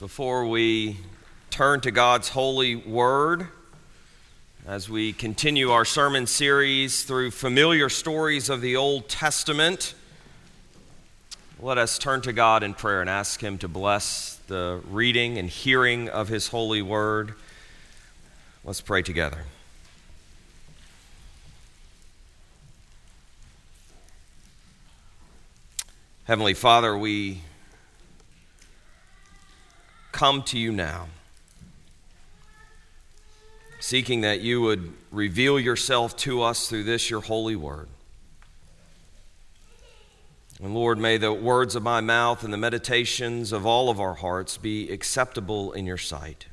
before we turn to God's holy word as we continue our sermon series through familiar stories of the Old Testament. Let us turn to God in prayer and ask Him to bless the reading and hearing of His holy word. Let's pray together. Heavenly Father, we come to you now, seeking that you would reveal yourself to us through this, your holy word. And Lord, may the words of my mouth and the meditations of all of our hearts be acceptable in your sight.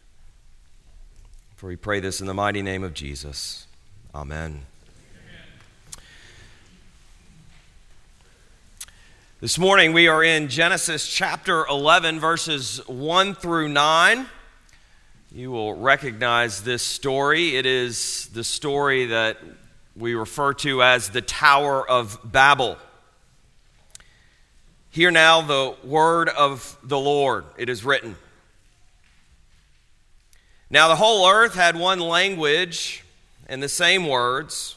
For we pray this in the mighty name of Jesus. Amen. This morning we are in Genesis chapter 11, verses 1 through 9. You will recognize this story. It is the story that we refer to as the Tower of Babel. Hear now the word of the Lord. It is written. Now the whole earth had one language and the same words.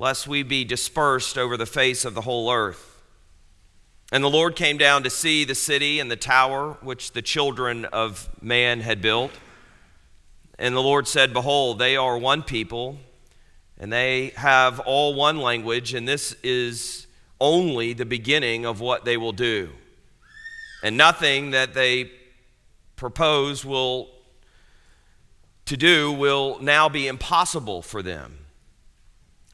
lest we be dispersed over the face of the whole earth. And the Lord came down to see the city and the tower which the children of man had built. And the Lord said, Behold, they are one people, and they have all one language, and this is only the beginning of what they will do. And nothing that they propose will to do will now be impossible for them.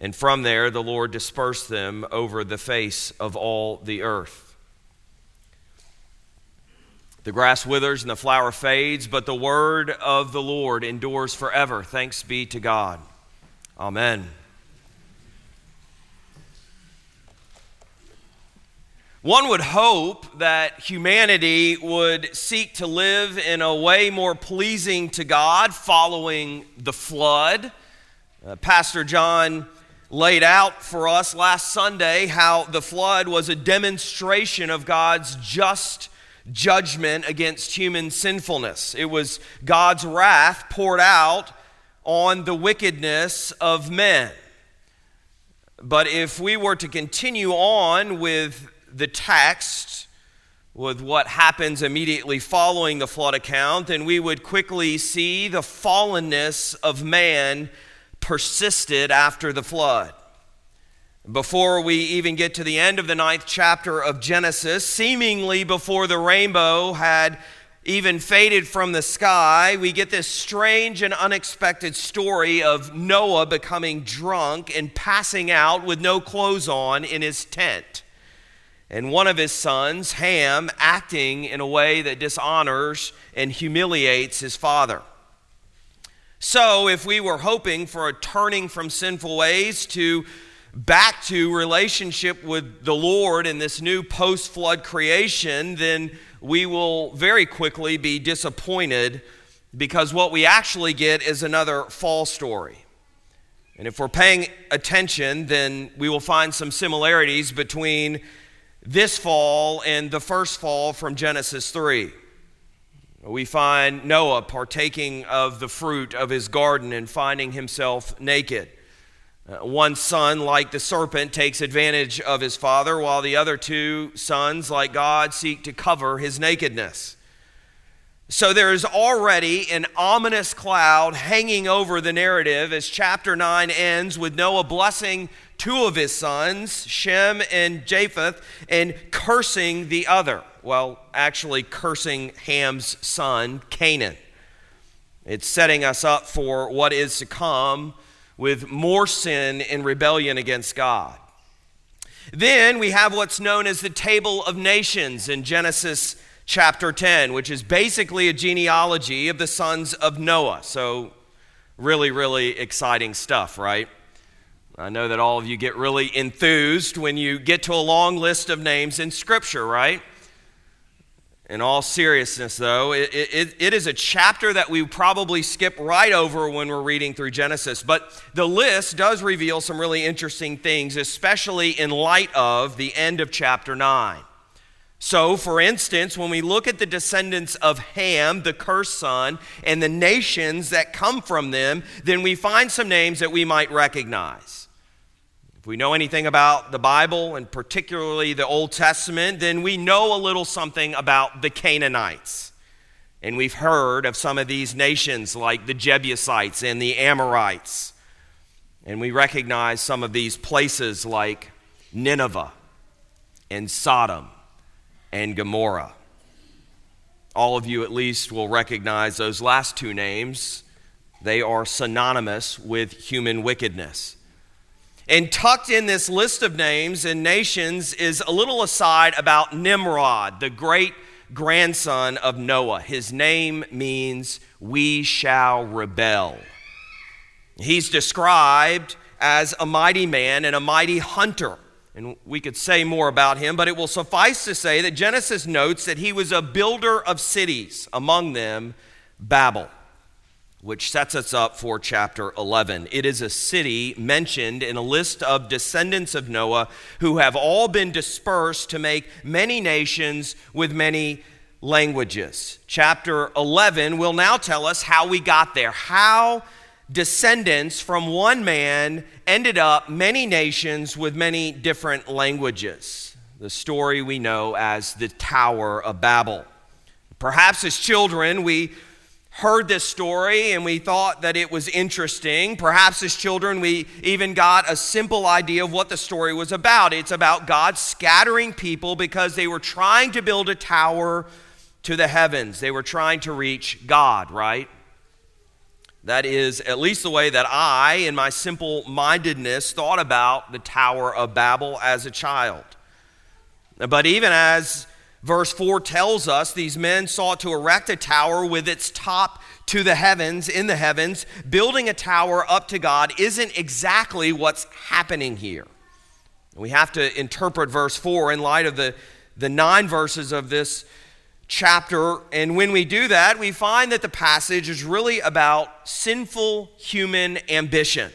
And from there, the Lord dispersed them over the face of all the earth. The grass withers and the flower fades, but the word of the Lord endures forever. Thanks be to God. Amen. One would hope that humanity would seek to live in a way more pleasing to God following the flood. Uh, Pastor John laid out for us last Sunday how the flood was a demonstration of God's just judgment against human sinfulness. It was God's wrath poured out on the wickedness of men. But if we were to continue on with the text, with what happens immediately following the flood account, then we would quickly see the fallenness of man persisted after the flood. Before we even get to the end of the ninth chapter of Genesis, seemingly before the rainbow had even faded from the sky, we get this strange and unexpected story of Noah becoming drunk and passing out with no clothes on in his tent. And one of his sons, Ham, acting in a way that dishonors and humiliates his father. So, if we were hoping for a turning from sinful ways to back to relationship with the Lord in this new post flood creation, then we will very quickly be disappointed because what we actually get is another fall story. And if we're paying attention, then we will find some similarities between this fall and the first fall from Genesis 3. We find Noah partaking of the fruit of his garden and finding himself naked. Uh, one son, like the serpent, takes advantage of his father, while the other two sons, like God, seek to cover his nakedness. So there is already an ominous cloud hanging over the narrative as chapter 9 ends with Noah blessing two of his sons, Shem and Japheth, and cursing the other. Well, actually, cursing Ham's son, Canaan. It's setting us up for what is to come with more sin and rebellion against God. Then we have what's known as the Table of Nations in Genesis chapter 10, which is basically a genealogy of the sons of Noah. So, really, really exciting stuff, right? I know that all of you get really enthused when you get to a long list of names in Scripture, right? In all seriousness, though, it, it, it is a chapter that we probably skip right over when we're reading through Genesis. But the list does reveal some really interesting things, especially in light of the end of chapter 9. So, for instance, when we look at the descendants of Ham, the cursed son, and the nations that come from them, then we find some names that we might recognize. If we know anything about the Bible, and particularly the Old Testament, then we know a little something about the Canaanites. And we've heard of some of these nations like the Jebusites and the Amorites. And we recognize some of these places like Nineveh and Sodom and Gomorrah. All of you, at least, will recognize those last two names. They are synonymous with human wickedness. And tucked in this list of names and nations is a little aside about Nimrod, the great grandson of Noah. His name means we shall rebel. He's described as a mighty man and a mighty hunter. And we could say more about him, but it will suffice to say that Genesis notes that he was a builder of cities, among them Babel, which sets us up for chapter 11. It is a city mentioned in a list of descendants of Noah who have all been dispersed to make many nations with many languages. Chapter 11 will now tell us how we got there, how descendants from one man ended up many nations with many different languages. The story we know as the Tower of Babel. Perhaps as children, we heard this story and we thought that it was interesting. Perhaps as children, we even got a simple idea of what the story was about. It's about God scattering people because they were trying to build a tower to the heavens, they were trying to reach God, right? That is at least the way that I, in my simple mindedness, thought about the Tower of Babel as a child. But even as verse 4 tells us, these men sought to erect a tower with its top to the heavens, in the heavens. Building a tower up to God isn't exactly what's happening here. We have to interpret verse 4 in light of the, the nine verses of this chapter. And when we do that, we find that the passage is really about sinful human ambition,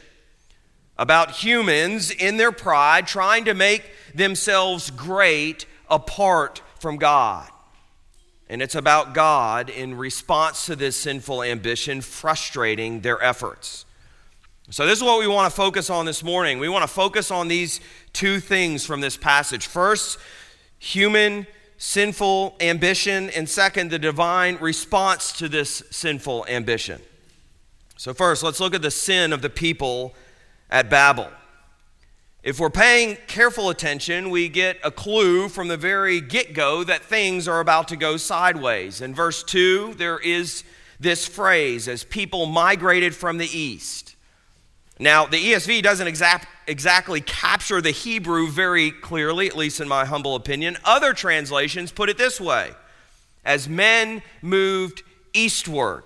about humans in their pride trying to make themselves great apart from God. And it's about God in response to this sinful ambition frustrating their efforts. So, this is what we want to focus on this morning. We want to focus on these two things from this passage. First, human sinful ambition, and second, the divine response to this sinful ambition. So, first, let's look at the sin of the people at Babel. If we're paying careful attention, we get a clue from the very get go that things are about to go sideways. In verse 2, there is this phrase as people migrated from the east. Now, the ESV doesn't exact, exactly capture the Hebrew very clearly, at least in my humble opinion. Other translations put it this way as men moved eastward.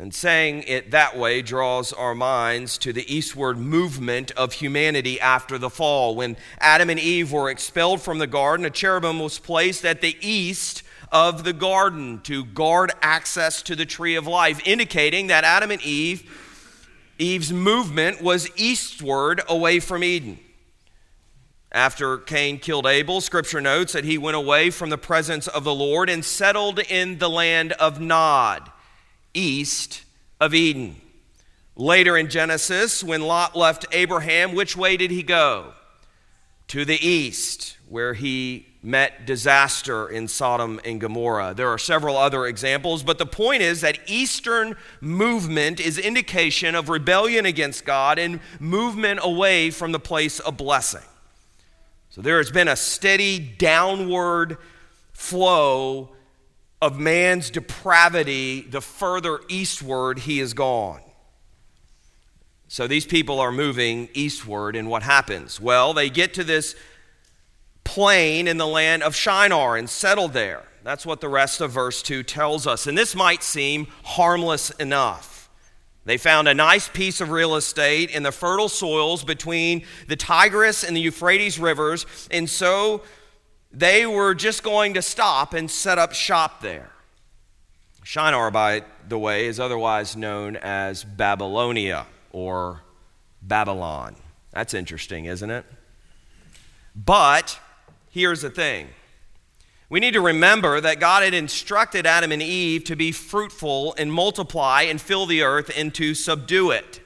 And saying it that way draws our minds to the eastward movement of humanity after the fall. When Adam and Eve were expelled from the garden, a cherubim was placed at the east of the garden to guard access to the tree of life, indicating that Adam and Eve Eve's movement was eastward away from Eden. After Cain killed Abel, scripture notes that he went away from the presence of the Lord and settled in the land of Nod, east of Eden. Later in Genesis, when Lot left Abraham, which way did he go? to the east, where he met disaster in Sodom and Gomorrah. There are several other examples, but the point is that Eastern movement is indication of rebellion against God and movement away from the place of blessing. So there has been a steady downward flow of man's depravity the further eastward he has gone. So these people are moving eastward, and what happens? Well, they get to this plain in the land of Shinar and settle there. That's what the rest of verse 2 tells us. And this might seem harmless enough. They found a nice piece of real estate in the fertile soils between the Tigris and the Euphrates rivers, and so they were just going to stop and set up shop there. Shinar, by the way, is otherwise known as Babylonia or Babylon. That's interesting, isn't it? But here's the thing we need to remember that God had instructed Adam and Eve to be fruitful and multiply and fill the earth and to subdue it.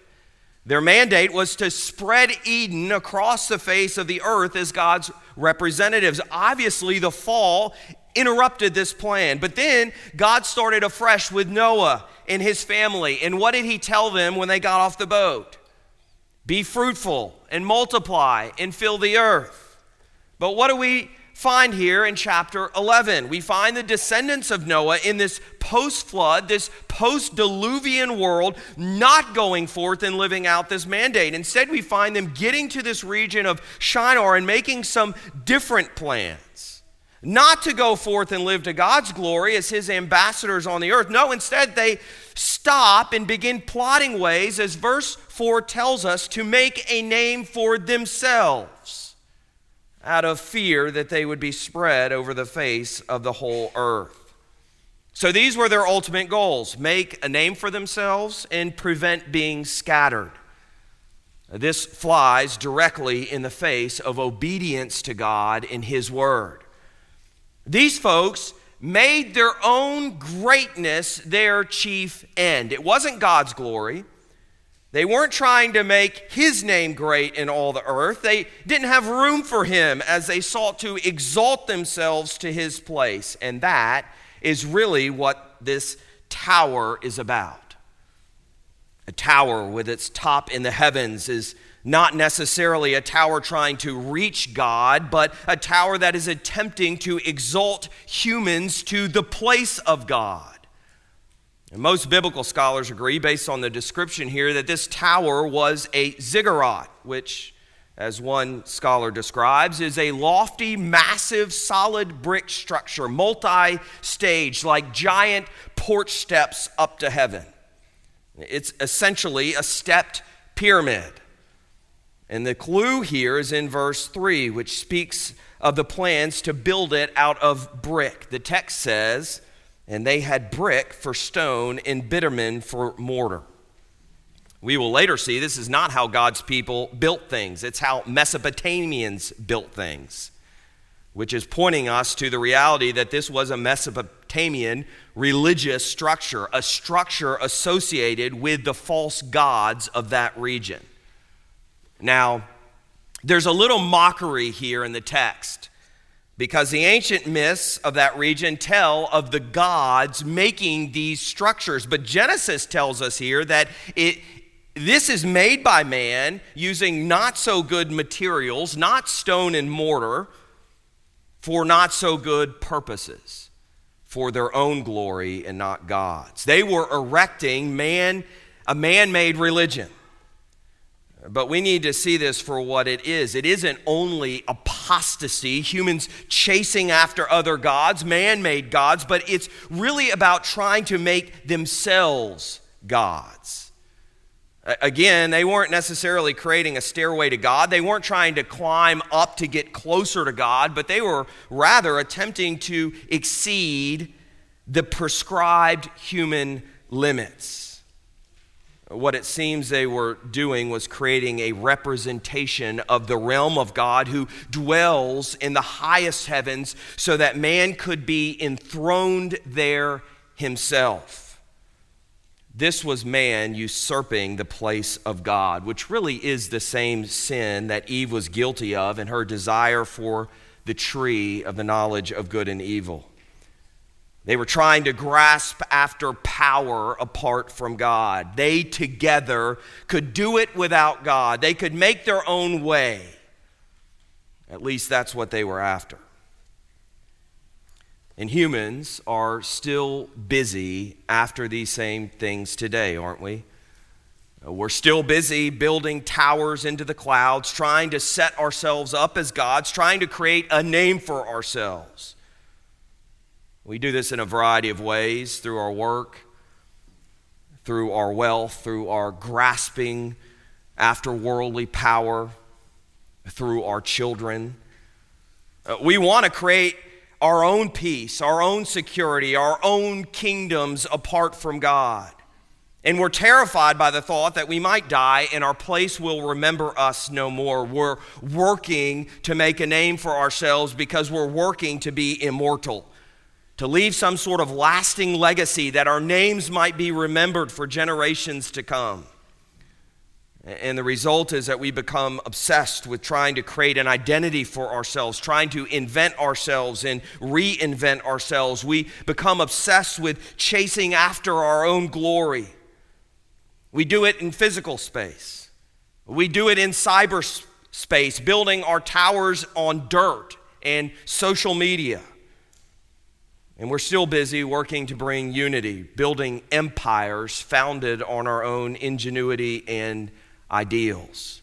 Their mandate was to spread Eden across the face of the earth as God's representatives. Obviously, the fall interrupted this plan. But then God started afresh with Noah and his family. And what did he tell them when they got off the boat? Be fruitful and multiply and fill the earth. But what do we find here in chapter 11? We find the descendants of Noah in this post flood, this post diluvian world, not going forth and living out this mandate. Instead, we find them getting to this region of Shinar and making some different plans. Not to go forth and live to God's glory as his ambassadors on the earth. No, instead, they stop and begin plotting ways, as verse 4 tells us, to make a name for themselves out of fear that they would be spread over the face of the whole earth. So these were their ultimate goals make a name for themselves and prevent being scattered. This flies directly in the face of obedience to God in His Word. These folks made their own greatness their chief end. It wasn't God's glory, they weren't trying to make his name great in all the earth. They didn't have room for him as they sought to exalt themselves to his place. And that is really what this tower is about. A tower with its top in the heavens is not necessarily a tower trying to reach God, but a tower that is attempting to exalt humans to the place of God. And most biblical scholars agree, based on the description here, that this tower was a ziggurat, which, as one scholar describes, is a lofty, massive, solid brick structure, multi stage, like giant porch steps up to heaven. It's essentially a stepped pyramid. And the clue here is in verse 3, which speaks of the plans to build it out of brick. The text says, and they had brick for stone and bitumen for mortar. We will later see this is not how God's people built things, it's how Mesopotamians built things, which is pointing us to the reality that this was a Mesopotamian religious structure, a structure associated with the false gods of that region. Now, there's a little mockery here in the text because the ancient myths of that region tell of the gods making these structures. But Genesis tells us here that it, this is made by man using not so good materials, not stone and mortar, for not so good purposes, for their own glory and not God's. They were erecting man, a man made religion. But we need to see this for what it is. It isn't only apostasy, humans chasing after other gods, man made gods, but it's really about trying to make themselves gods. Again, they weren't necessarily creating a stairway to God. They weren't trying to climb up to get closer to God, but they were rather attempting to exceed the prescribed human limits. What it seems they were doing was creating a representation of the realm of God who dwells in the highest heavens so that man could be enthroned there himself. This was man usurping the place of God, which really is the same sin that Eve was guilty of in her desire for the tree of the knowledge of good and evil. They were trying to grasp after power apart from God. They together could do it without God, they could make their own way. At least that's what they were after. And humans are still busy after these same things today, aren't we? Uh, we're still busy building towers into the clouds, trying to set ourselves up as gods, trying to create a name for ourselves. We do this in a variety of ways through our work, through our wealth, through our grasping after worldly power, through our children. Uh, we want to create our own peace, our own security, our own kingdoms apart from God. And we're terrified by the thought that we might die and our place will remember us no more. We're working to make a name for ourselves because we're working to be immortal to leave some sort of lasting legacy that our names might be remembered for generations to come. And the result is that we become obsessed with trying to create an identity for ourselves, trying to invent ourselves and reinvent ourselves. We become obsessed with chasing after our own glory. We do it in physical space, we do it in cyberspace, building our towers on dirt and social media. And we're still busy working to bring unity, building empires founded on our own ingenuity and ideals.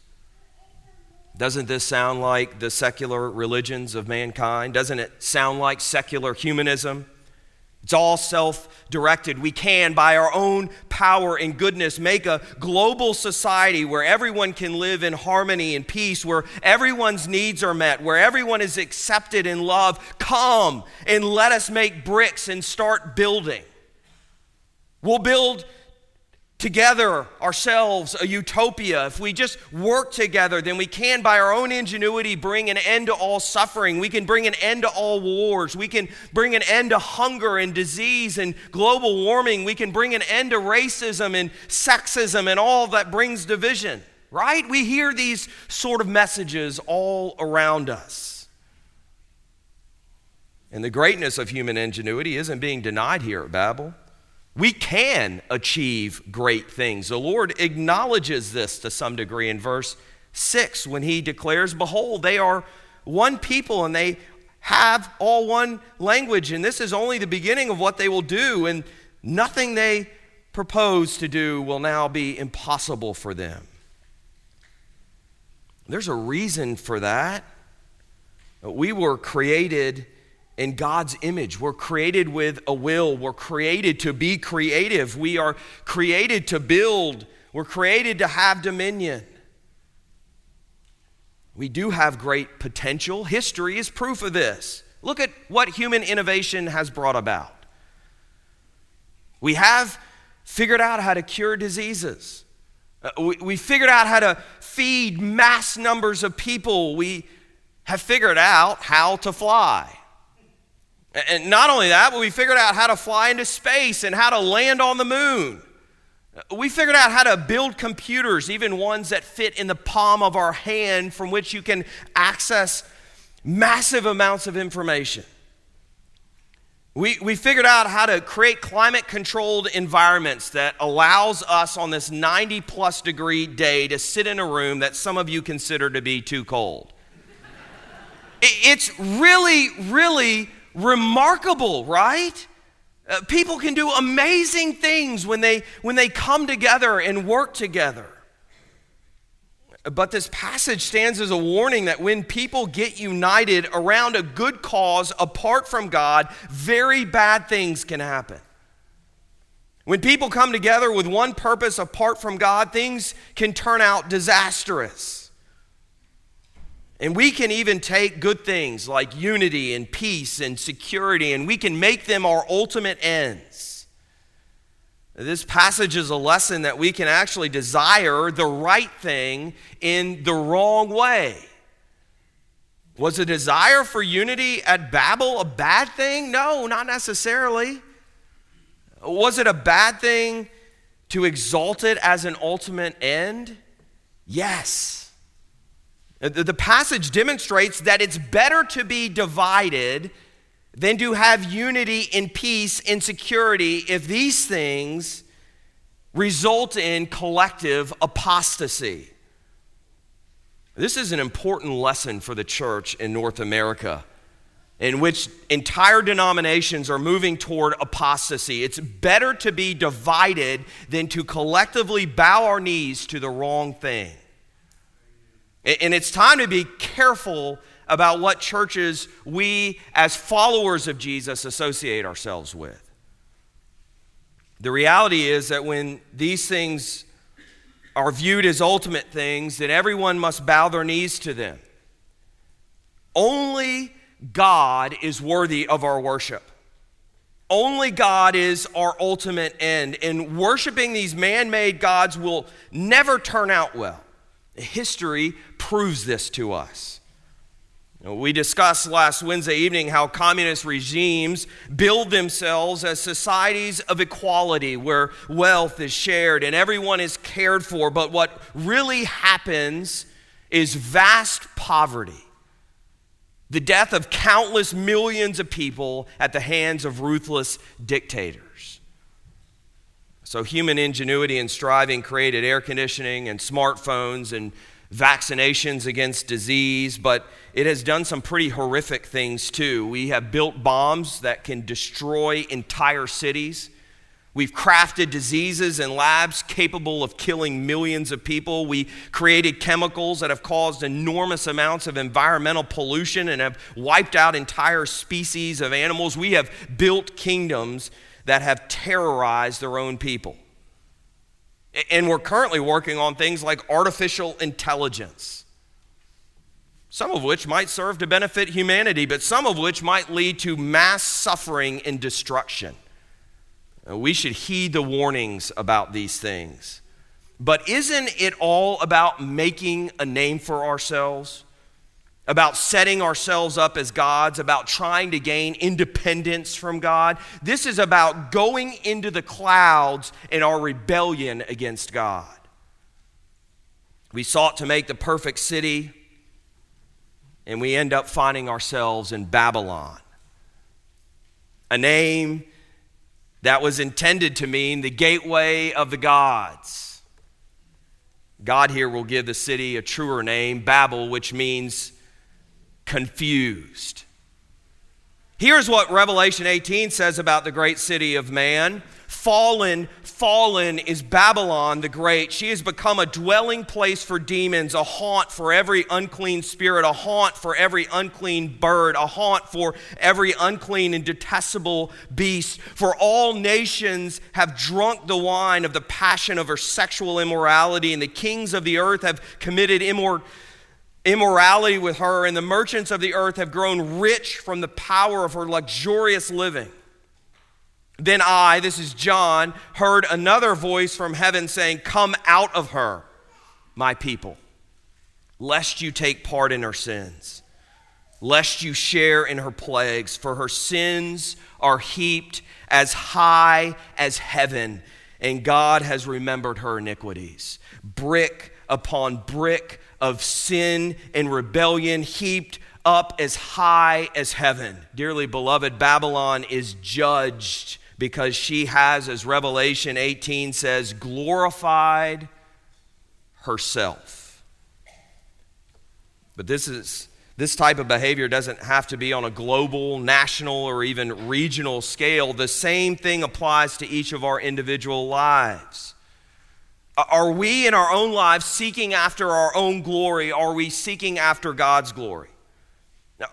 Doesn't this sound like the secular religions of mankind? Doesn't it sound like secular humanism? It's all self directed. We can, by our own power and goodness, make a global society where everyone can live in harmony and peace, where everyone's needs are met, where everyone is accepted in love. Come and let us make bricks and start building. We'll build together ourselves a utopia, if we just work together, then we can, by our own ingenuity, bring an end to all suffering. We can bring an end to all wars. We can bring an end to hunger and disease and global warming. We can bring an end to racism and sexism and all that brings division, right? We hear these sort of messages all around us. And the greatness of human ingenuity isn't being denied here at Babel. We can achieve great things. The Lord acknowledges this to some degree in verse 6 when he declares, Behold, they are one people and they have all one language, and this is only the beginning of what they will do, and nothing they propose to do will now be impossible for them. There's a reason for that. We were created in God's image. We're created with a will. We're created to be creative. We are created to build. We're created to have dominion. We do have great potential. History is proof of this. Look at what human innovation has brought about. We have figured out how to cure diseases. Uh, we, we figured out how to feed mass numbers of people. We have figured out how to fly. And not only that, but we figured out how to fly into space and how to land on the moon. We figured out how to build computers, even ones that fit in the palm of our hand, from which you can access massive amounts of information. We, we figured out how to create climate controlled environments that allows us on this 90 plus degree day to sit in a room that some of you consider to be too cold. It's really, really remarkable, right? Uh, people can do amazing things when they when they come together and work together. But this passage stands as a warning that when people get united around a good cause apart from God, very bad things can happen. When people come together with one purpose apart from God, things can turn out disastrous. And we can even take good things like unity and peace and security, and we can make them our ultimate ends. This passage is a lesson that we can actually desire the right thing in the wrong way. Was a desire for unity at Babel a bad thing? No, not necessarily. Was it a bad thing to exalt it as an ultimate end? Yes. Uh, the passage demonstrates that it's better to be divided than to have unity in peace and security if these things result in collective apostasy. This is an important lesson for the church in North America, in which entire denominations are moving toward apostasy. It's better to be divided than to collectively bow our knees to the wrong thing. And it's time to be careful about what churches we, as followers of Jesus, associate ourselves with. The reality is that when these things are viewed as ultimate things, that everyone must bow their knees to them. Only God is worthy of our worship. Only God is our ultimate end. And worshiping these man made gods will never turn out well. History proves this to us. We discussed last Wednesday evening how communist regimes build themselves as societies of equality where wealth is shared and everyone is cared for, but what really happens is vast poverty. The death of countless millions of people at the hands of ruthless dictators. So, human ingenuity and striving created air conditioning and smartphones and vaccinations against disease, but it has done some pretty horrific things too. We have built bombs that can destroy entire cities. We've crafted diseases in labs capable of killing millions of people. We created chemicals that have caused enormous amounts of environmental pollution and have wiped out entire species of animals. We have built kingdoms that have terrorized their own people. And we're currently working on things like artificial intelligence, some of which might serve to benefit humanity, but some of which might lead to mass suffering and destruction. We should heed the warnings about these things. But isn't it all about making a name for ourselves? About setting ourselves up as gods, about trying to gain independence from God. This is about going into the clouds in our rebellion against God. We sought to make the perfect city, and we end up finding ourselves in Babylon, a name that was intended to mean the gateway of the gods. God here will give the city a truer name, Babel, which means confused. Here's what Revelation 18 says about the great city of man. Fallen, fallen is Babylon the Great. She has become a dwelling place for demons, a haunt for every unclean spirit, a haunt for every unclean bird, a haunt for every unclean and detestable beast. For all nations have drunk the wine of the passion of her sexual immorality, and the kings of the earth have committed immorality immorality with her, and the merchants of the earth have grown rich from the power of her luxurious living. Then I, this is John, heard another voice from heaven saying, Come out of her, my people, lest you take part in her sins, lest you share in her plagues, for her sins are heaped as high as heaven, and God has remembered her iniquities. Brick upon brick of sin and rebellion heaped up as high as heaven. Dearly beloved, Babylon is judged because she has, as Revelation 18 says, glorified herself. But this is. This type of behavior doesn't have to be on a global, national, or even regional scale. The same thing applies to each of our individual lives. Are we in our own lives seeking after our own glory? Are we seeking after God's glory?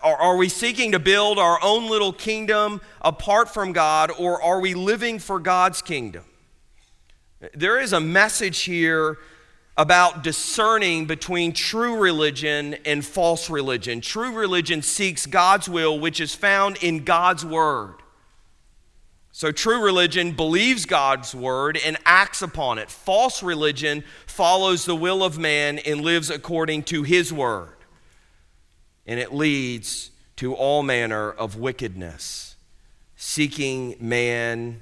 Are, we seeking to build our own little kingdom apart from God, or are we living for God's kingdom? There is a message here about discerning between true religion and false religion. True religion seeks God's will, which is found in God's word. So, true religion believes God's word and acts upon it. False religion follows the will of man and lives according to his word. And it leads to all manner of wickedness, seeking man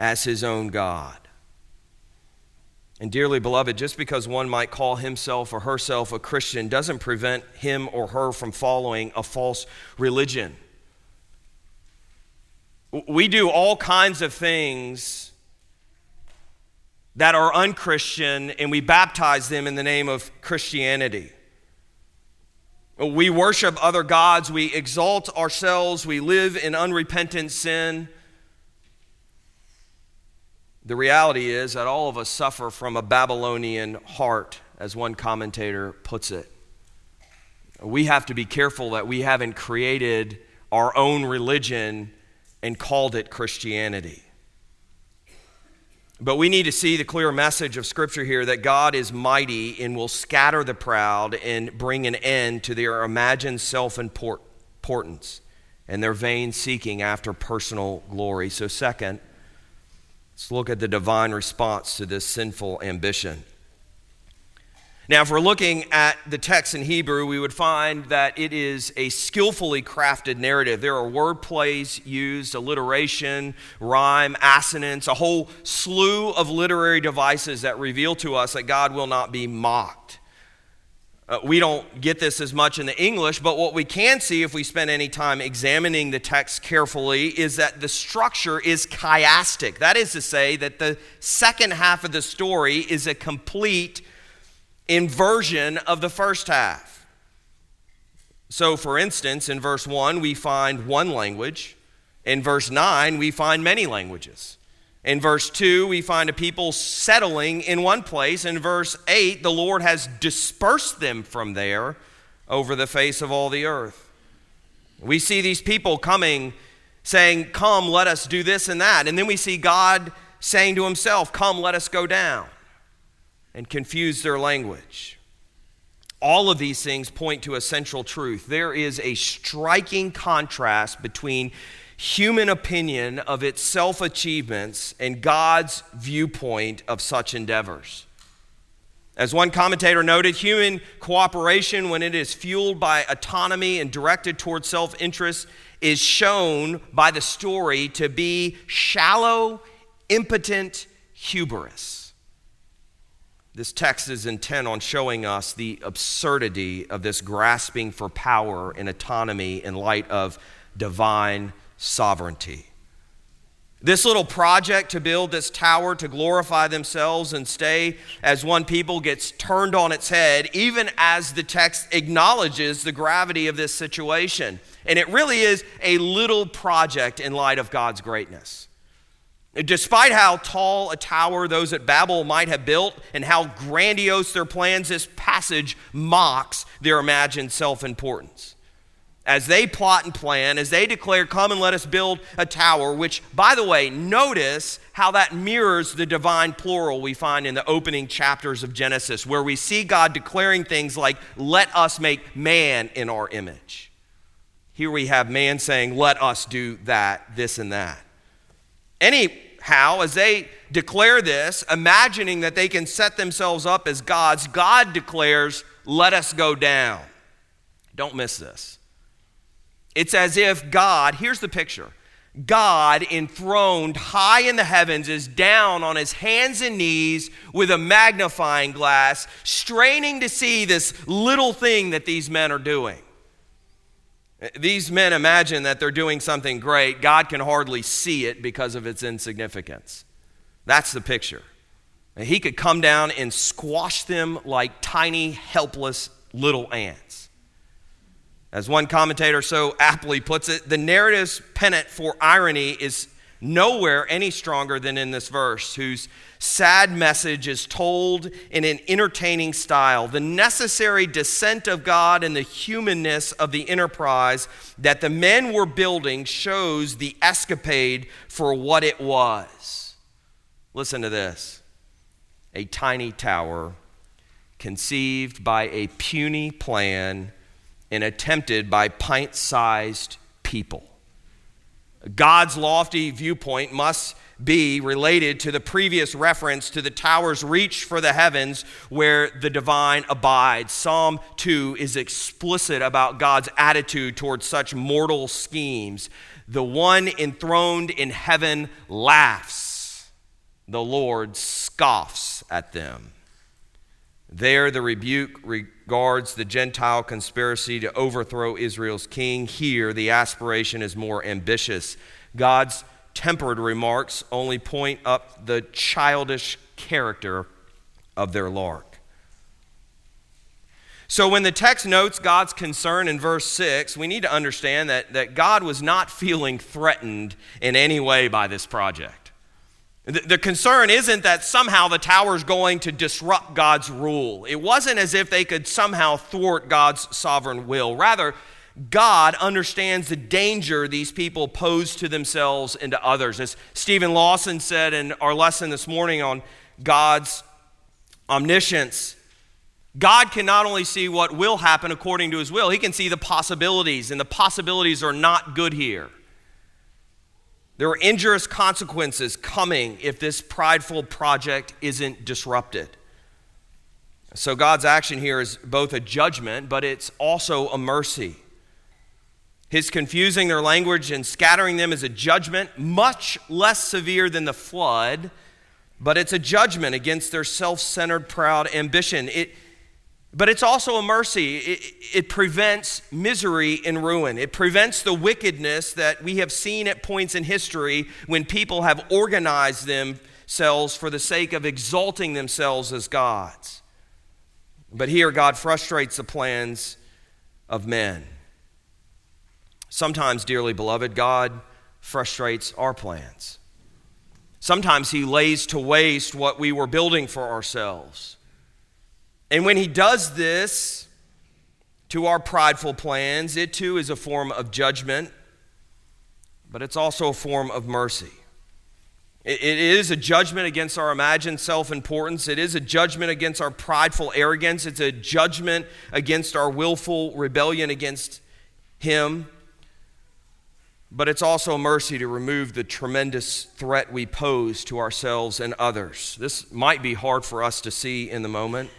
as his own God. And dearly beloved, just because one might call himself or herself a Christian doesn't prevent him or her from following a false religion. We do all kinds of things that are unchristian and we baptize them in the name of Christianity. We worship other gods, we exalt ourselves, we live in unrepentant sin. The reality is that all of us suffer from a Babylonian heart, as one commentator puts it. We have to be careful that we haven't created our own religion and called it Christianity. But we need to see the clear message of Scripture here that God is mighty and will scatter the proud and bring an end to their imagined self importance and their vain seeking after personal glory. So, second, Let's look at the divine response to this sinful ambition. Now, if we're looking at the text in Hebrew, we would find that it is a skillfully crafted narrative. There are word plays used, alliteration, rhyme, assonance, a whole slew of literary devices that reveal to us that God will not be mocked. Uh, we don't get this as much in the English, but what we can see if we spend any time examining the text carefully is that the structure is chiastic. That is to say, that the second half of the story is a complete inversion of the first half. So, for instance, in verse 1, we find one language. In verse 9, we find many languages. In verse 2, we find a people settling in one place. In verse 8, the Lord has dispersed them from there over the face of all the earth. We see these people coming, saying, Come, let us do this and that. And then we see God saying to himself, Come, let us go down, and confuse their language. All of these things point to a central truth. There is a striking contrast between human opinion of its self achievements and God's viewpoint of such endeavors. As one commentator noted, human cooperation, when it is fueled by autonomy and directed toward self interest, is shown by the story to be shallow, impotent hubris. This text is intent on showing us the absurdity of this grasping for power and autonomy in light of divine sovereignty. This little project to build this tower to glorify themselves and stay as one people gets turned on its head, even as the text acknowledges the gravity of this situation. And it really is a little project in light of God's greatness. Despite how tall a tower those at Babel might have built and how grandiose their plans, this passage mocks their imagined self importance as they plot and plan, as they declare, Come and let us build a tower, which, by the way, notice how that mirrors the divine plural we find in the opening chapters of Genesis, where we see God declaring things like, Let us make man in our image. Here we have man saying, Let us do that, this, and that. Anyhow, as they declare this, imagining that they can set themselves up as gods, God declares, Let us go down. Don't miss this. It's as if God, here's the picture God, enthroned high in the heavens, is down on his hands and knees with a magnifying glass, straining to see this little thing that these men are doing. These men imagine that they're doing something great. God can hardly see it because of its insignificance. That's the picture. He could come down and squash them like tiny, helpless little ants. As one commentator so aptly puts it, the narrative's pennant for irony is nowhere any stronger than in this verse, whose sad message is told in an entertaining style. The necessary descent of God and the humanness of the enterprise that the men were building shows the escapade for what it was. Listen to this a tiny tower conceived by a puny plan and attempted by pint sized people. God's lofty viewpoint must be related to the previous reference to the tower's reach for the heavens where the divine abides. Psalm 2 is explicit about God's attitude towards such mortal schemes. The one enthroned in heaven laughs. the Lord scoffs at them. There, the rebuke regards the Gentile conspiracy to overthrow Israel's king. Here, the aspiration is more ambitious. God's tempered remarks only point up the childish character of their lark. So, when the text notes God's concern in verse 6, we need to understand that, that God was not feeling threatened in any way by this project. The, the concern isn't that somehow the tower is going to disrupt God's rule. It wasn't as if they could somehow thwart God's sovereign will. Rather, God understands the danger these people pose to themselves and to others. As Steven Lawson said in our lesson this morning on God's omniscience, God can not only see what will happen according to his will, he can see the possibilities, and the possibilities are not good here. There are injurious consequences coming if this prideful project isn't disrupted. So, God's action here is both a judgment, but it's also a mercy. His confusing their language and scattering them is a judgment, much less severe than the flood, but it's a judgment against their self centered, proud ambition. It, but it's also a mercy. It, it, prevents misery and ruin. It prevents the wickedness that we have seen at points in history when people have organized themselves for the sake of exalting themselves as gods. But here, God frustrates the plans of men. Sometimes, dearly beloved, God frustrates our plans. Sometimes He lays to waste what we were building for ourselves. And when he does this to our prideful plans, it too is a form of judgment, but it's also a form of mercy. It is a judgment against our imagined self importance. It is a judgment against our prideful arrogance. It's a judgment against our willful rebellion against Him. But it's also mercy to remove the tremendous threat we pose to ourselves and others. This might be hard for us to see in the moment.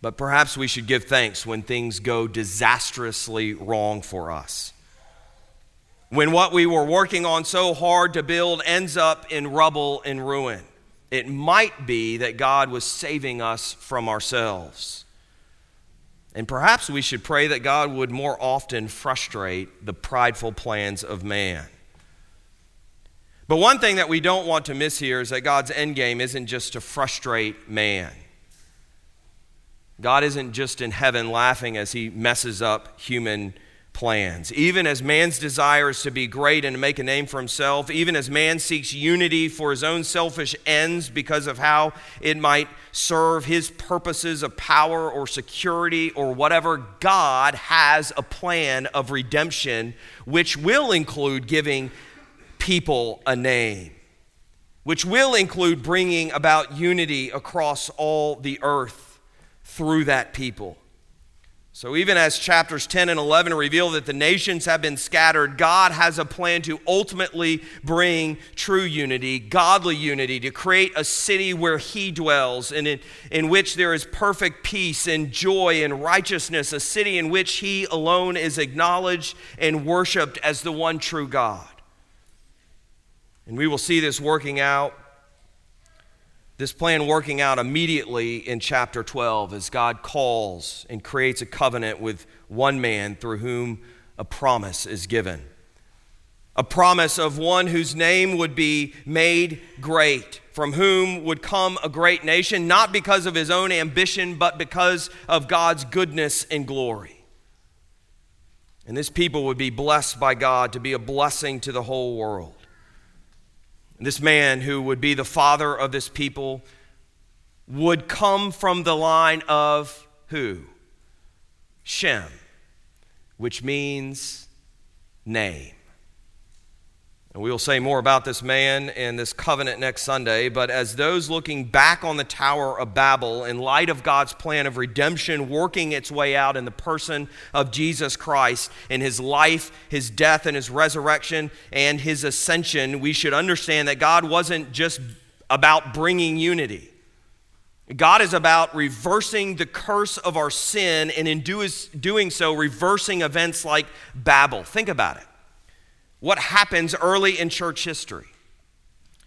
But perhaps we should give thanks when things go disastrously wrong for us. When what we were working on so hard to build ends up in rubble and ruin, it might be that God was saving us from ourselves. And perhaps we should pray that God would more often frustrate the prideful plans of man. But one thing that we don't want to miss here is that God's endgame isn't just to frustrate man. God isn't just in heaven laughing as he messes up human plans. Even as man's desire is to be great and to make a name for himself, even as man seeks unity for his own selfish ends because of how it might serve his purposes of power or security or whatever, God has a plan of redemption which will include giving people a name. Which will include bringing about unity across all the earth through that people. So, even as chapters 10 and 11 reveal that the nations have been scattered, God has a plan to ultimately bring true unity, godly unity, to create a city where He dwells and in, in which there is perfect peace and joy and righteousness, a city in which He alone is acknowledged and worshiped as the one true God. And we will see this working out this plan working out immediately in chapter 12 as God calls and creates a covenant with one man through whom a promise is given. A promise of one whose name would be made great, from whom would come a great nation, not because of his own ambition, but because of God's goodness and glory. And this people would be blessed by God to be a blessing to the whole world. This man who would be the father of this people would come from the line of who? Shem, which means name. And we will say more about this man and this covenant next Sunday. But as those looking back on the Tower of Babel in light of God's plan of redemption working its way out in the person of Jesus Christ, in his life, his death, and his resurrection, and his ascension, we should understand that God wasn't just about bringing unity. God is about reversing the curse of our sin, and in doing so, reversing events like Babel. Think about it what happens early in church history.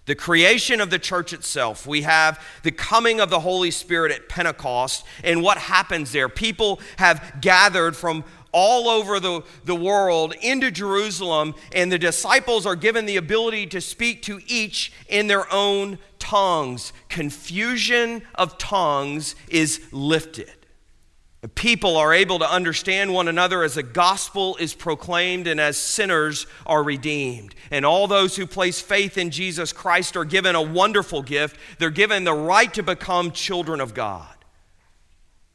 the creation of the church itself. We have the coming of the Holy Spirit at Pentecost and what happens there. People have gathered from all over the, the world into Jerusalem, and the disciples are given the ability to speak to each in their own tongues. Confusion of tongues is lifted. People are able to understand one another as the gospel is proclaimed and as sinners are redeemed. And all those who place faith in Jesus Christ are given a wonderful gift. They're given the right to become children of God.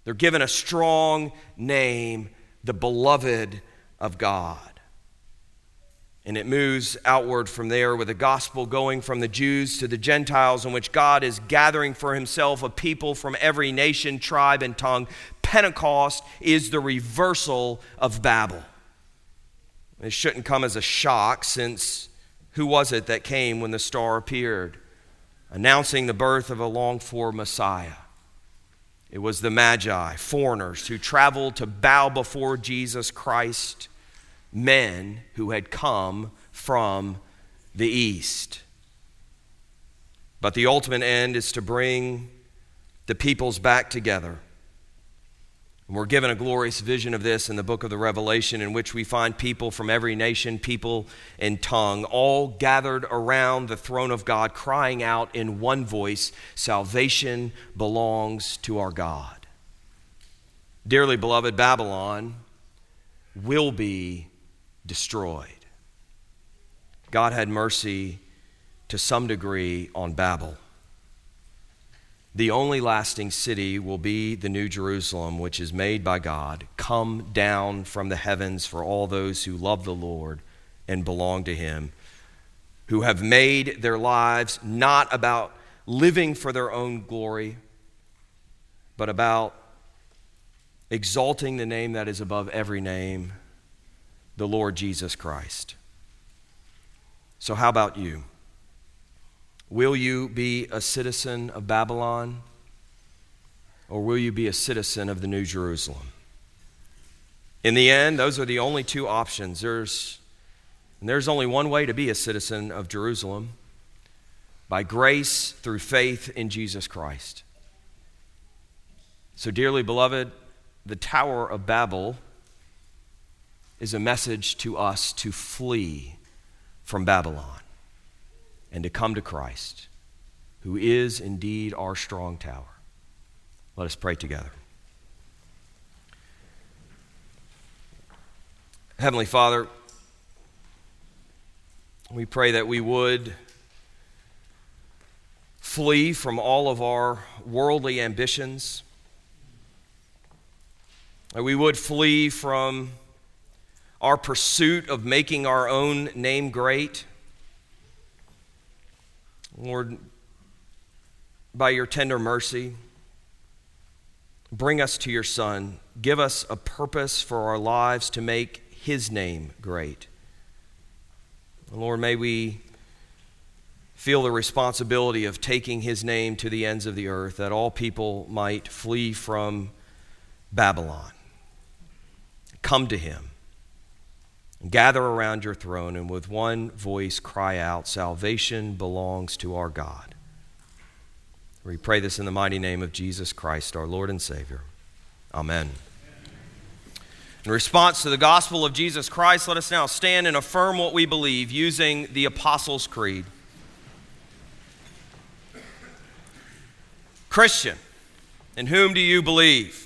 They're given a strong name, the beloved of God. And it moves outward from there with the gospel going from the Jews to the Gentiles, in which God is gathering for himself a people from every nation, tribe, and tongue. Pentecost is the reversal of Babel. It shouldn't come as a shock, since who was it that came when the star appeared, announcing the birth of a longed for Messiah? It was the Magi, foreigners who traveled to bow before Jesus Christ men who had come from the east. But the ultimate end is to bring the peoples back together. And we're given a glorious vision of this in the book of the Revelation, in which we find people from every nation, people, and tongue, all gathered around the throne of God, crying out in one voice Salvation belongs to our God. Dearly beloved, Babylon will be destroyed. God had mercy to some degree on Babel. The only lasting city will be the New Jerusalem, which is made by God, come down from the heavens for all those who love the Lord and belong to Him, who have made their lives not about living for their own glory, but about exalting the name that is above every name the Lord Jesus Christ. So, how about you? Will you be a citizen of Babylon or will you be a citizen of the New Jerusalem? In the end, those are the only two options. There's, and there's only one way to be a citizen of Jerusalem by grace through faith in Jesus Christ. So, dearly beloved, the Tower of Babel is a message to us to flee from Babylon and to come to Christ, who is indeed our strong tower. Let us pray together. Heavenly Father, we pray that we would flee from all of our worldly ambitions, that we would flee from our pursuit of making our own name great. Lord, by your tender mercy, bring us to your Son. Give us a purpose for our lives to make his name great. Lord, may we feel the responsibility of taking his name to the ends of the earth, that all people might flee from Babylon. Come to him gather around your throne and with one voice cry out, Salvation belongs to our God. We pray this in the mighty name of Jesus Christ, our Lord and Savior. Amen. In response to the gospel of Jesus Christ, let us now stand and affirm what we believe using the Apostles' Creed. Christian, in whom do you believe?